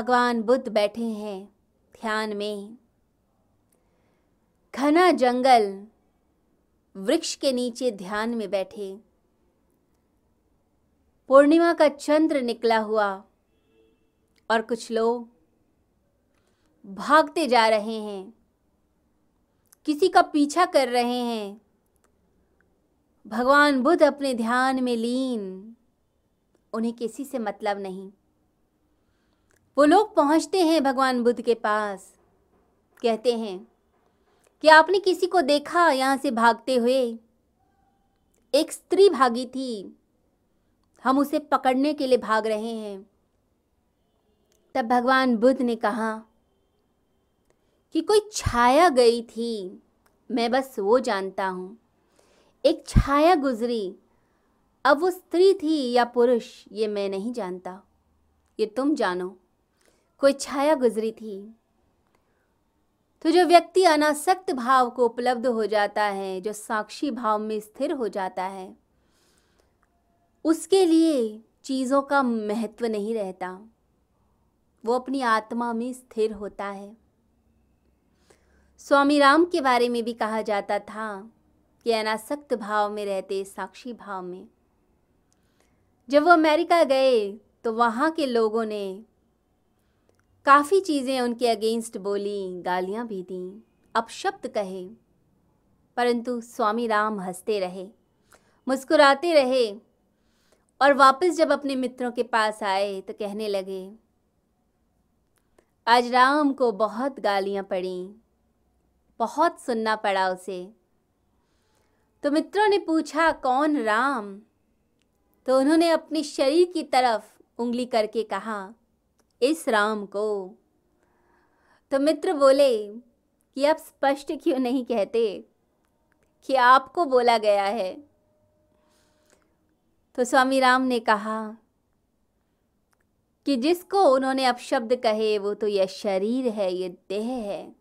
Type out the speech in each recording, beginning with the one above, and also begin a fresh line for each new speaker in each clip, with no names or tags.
भगवान बुद्ध बैठे हैं ध्यान में। घना जंगल वृक्ष के नीचे ध्यान में बैठे। पूर्णिमा का चंद्र निकला हुआ और कुछ लोग भागते जा रहे हैं। किसी का पीछा कर रहे हैं। भगवान बुद्ध अपने ध्यान में लीन। उन्हें किसी से मतलब नहीं। वो लोग पहुँचते हैं भगवान बुद्ध के पास। कहते हैं कि आपने किसी को देखा यहाँ से भागते हुए? एक स्त्री भागी थी। हम उसे पकड़ने के लिए भाग रहे हैं। तब भगवान बुद्ध ने कहा, कि कोई छाया गई थी, मैं बस वो जानता हूँ। एक छाया गुजरी, अब वो स्त्री थी या पुरुष, ये मैं नहीं जानता। ये तुम जानो। कोई छाया गुजरी थी। तो जो व्यक्ति अनासक्त भाव को उपलब्ध हो जाता है, जो साक्षी भाव में स्थिर हो जाता है, उसके लिए चीज़ों का महत्व नहीं रहता। वो अपनी आत्मा में स्थिर होता है। स्वामी राम के बारे में भी कहा जाता था कि अनासक्त भाव में रहते साक्षी भाव में। जब वो अमेरिका गए तो वहाँ के लोगों ने काफ़ी चीज़ें उनके अगेंस्ट बोली, गालियाँ भी दी। अपशब्द कहे। परंतु स्वामी राम हँसते रहे, मुस्कुराते रहे और वापस जब अपने मित्रों के पास आए तो कहने लगे, आज राम को बहुत गालियाँ पड़ी, बहुत सुनना पड़ा उसे। तो मित्रों ने पूछा, कौन राम? तो उन्होंने अपने शरीर की तरफ़ उंगली करके कहा इस राम को। तो मित्र बोले कि आप स्पष्ट क्यों नहीं कहते कि आपको बोला गया है? तो स्वामी राम ने कहा कि जिसको उन्होंने अपशब्द कहे, वो तो यह शरीर है, ये देह है।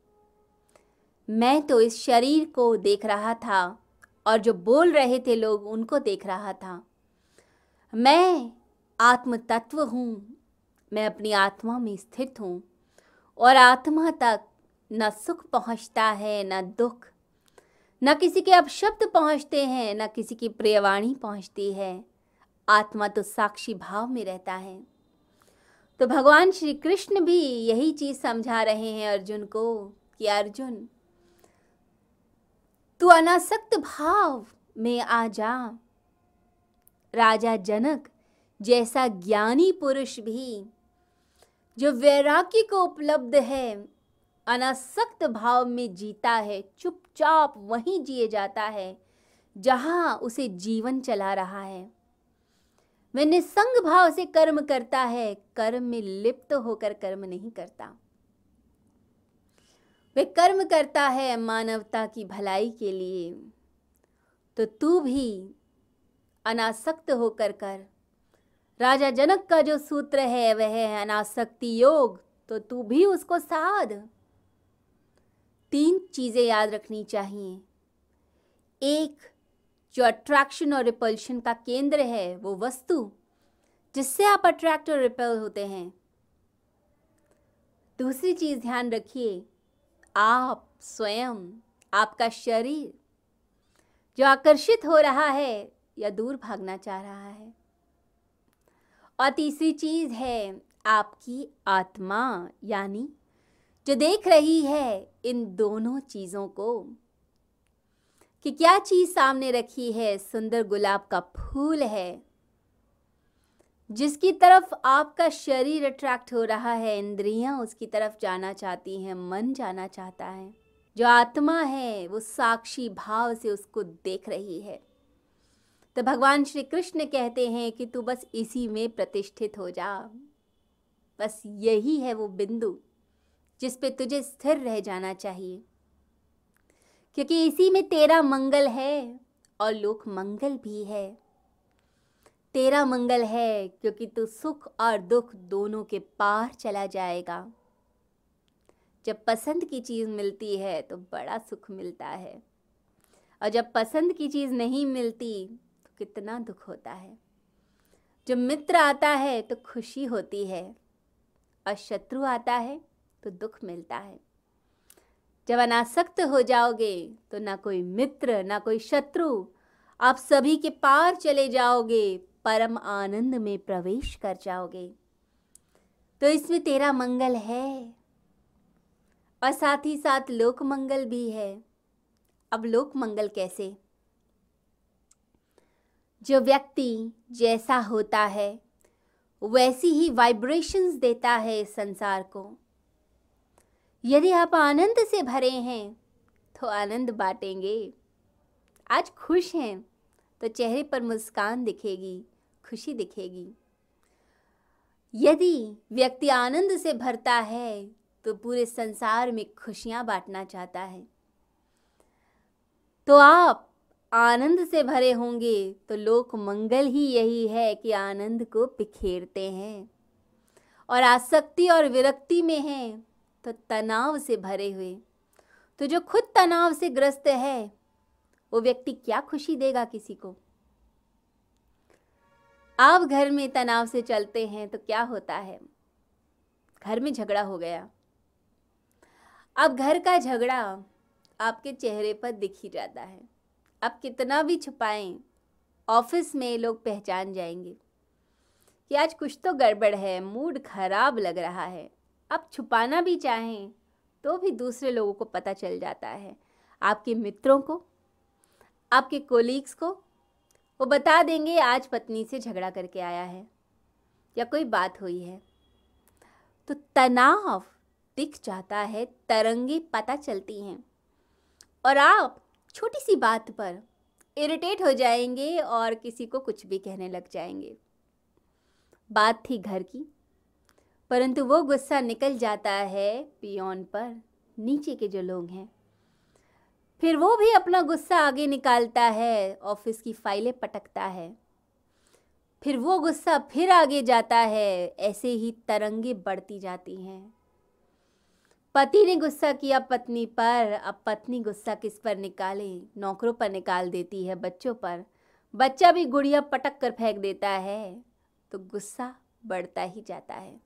मैं तो इस शरीर को देख रहा था और जो बोल रहे थे लोग, उनको देख रहा था। मैं आत्म तत्व हूँ मैं अपनी आत्मा में स्थित हूँ और आत्मा तक न सुख पहुँचता है, न दुख। न किसी के अपशब्द पहुँचते हैं, न किसी की प्रियवाणी पहुँचती है। आत्मा तो साक्षी भाव में रहता है। तो भगवान श्री कृष्ण भी यही चीज़ समझा रहे हैं अर्जुन को कि अर्जुन, तू अनासक्त भाव में आ जा। राजा जनक जैसा ज्ञानी पुरुष भी जो वैराग्य को उपलब्ध है, अनासक्त भाव में जीता है, चुपचाप वहीं जिए जाता है, जहाँ उसे जीवन चला रहा है। वह निसंग भाव से कर्म करता है, कर्म में लिप्त होकर कर्म नहीं करता। वह कर्म करता है मानवता की भलाई के लिए तो तू भी अनासक्त होकर कर। राजा जनक का जो सूत्र है, वह है अनासक्ति योग। तो तू भी उसको साध। तीन चीज़ें याद रखनी चाहिए। एक, जो अट्रैक्शन और रिपल्शन का केंद्र है, वो वस्तु, जिससे आप अट्रैक्ट और रिपेल होते हैं। दूसरी चीज़ ध्यान रखिए, आप स्वयं, आपका शरीर, जो आकर्षित हो रहा है या दूर भागना चाह रहा है। और तीसरी चीज़ है आपकी आत्मा, यानी जो देख रही है इन दोनों चीज़ों को, कि क्या चीज़ सामने रखी है, सुंदर गुलाब का फूल है, जिसकी तरफ़ आपका शरीर अट्रैक्ट हो रहा है, इंद्रियाँ उसकी तरफ़ जाना चाहती हैं, मन जाना चाहता है, जो आत्मा है, वो साक्षी भाव से उसको देख रही है। तो भगवान श्री कृष्ण कहते हैं कि तू बस इसी में प्रतिष्ठित हो जा। बस यही है वो बिंदु जिस पे तुझे स्थिर रह जाना चाहिए। क्योंकि इसी में तेरा मंगल है और लोक मंगल भी है। तेरा मंगल है क्योंकि तू सुख और दुख दोनों के पार चला जाएगा। जब पसंद की चीज़ मिलती है तो बड़ा सुख मिलता है। और जब पसंद की चीज़ नहीं मिलती कितना दुख होता है। जब मित्र आता है तो खुशी होती है, और शत्रु आता है तो दुख मिलता है। जब अनासक्त हो जाओगे तो ना कोई मित्र, ना कोई शत्रु, आप सभी के पार चले जाओगे, परम आनंद में प्रवेश कर जाओगे। तो इसमें तेरा मंगल है, और साथ ही साथ लोक मंगल भी है। अब लोक मंगल कैसे? जो व्यक्ति जैसा होता है, वैसी ही वाइब्रेशंस देता है संसार को। यदि आप आनंद से भरे हैं तो आनंद बांटेंगे। आज खुश हैं तो चेहरे पर मुस्कान दिखेगी, खुशी दिखेगी। यदि व्यक्ति आनंद से भरता है तो पूरे संसार में खुशियाँ बांटना चाहता है। तो आप आनंद से भरे होंगे तो लोक मंगल ही यही है कि आनंद को बिखेरते हैं। और आसक्ति और विरक्ति में हैं तो तनाव से भरे हुए। तो जो खुद तनाव से ग्रस्त है, वो व्यक्ति क्या खुशी देगा किसी को? आप घर में तनाव से चलते हैं तो क्या होता है? घर में झगड़ा हो गया। अब घर का झगड़ा आपके चेहरे पर दिख ही जाता है। आप कितना भी छुपाएँ, ऑफ़िस में लोग पहचान जाएँगे। कि आज कुछ तो गड़बड़ है, मूड खराब लग रहा है। आप छुपाना भी चाहें तो भी दूसरे लोगों को पता चल जाता है। आपके मित्रों को, आपके कोलीग्स को, वो बता देंगे आज पत्नी से झगड़ा करके आया है, या कोई बात हुई है। तो तनाव दिख जाता है, तरंगे पता चलती हैं। और आप छोटी सी बात पर इरिटेट हो जाएँगे और किसी को कुछ भी कहने लग जाएँगे। बात थी घर की, परंतु वो गुस्सा निकल जाता है पियोन पर, नीचे के जो लोग हैं। फिर वो भी अपना गुस्सा आगे निकालता है, ऑफ़िस की फाइलें पटकता है। फिर वो गुस्सा फिर आगे जाता है, ऐसे ही तरंगे बढ़ती जाती हैं। पति ने गुस्सा किया पत्नी पर। अब पत्नी गुस्सा किस पर निकाले? नौकरों पर निकाल देती है बच्चों पर। बच्चा भी गुड़िया पटक कर फेंक देता है तो गुस्सा बढ़ता ही जाता है।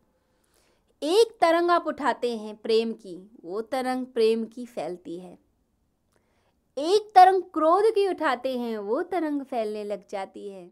एक तरंग आप उठाते हैं प्रेम की, वो तरंग प्रेम की फैलती है। एक तरंग क्रोध की उठाते हैं, वो तरंग फैलने लग जाती है।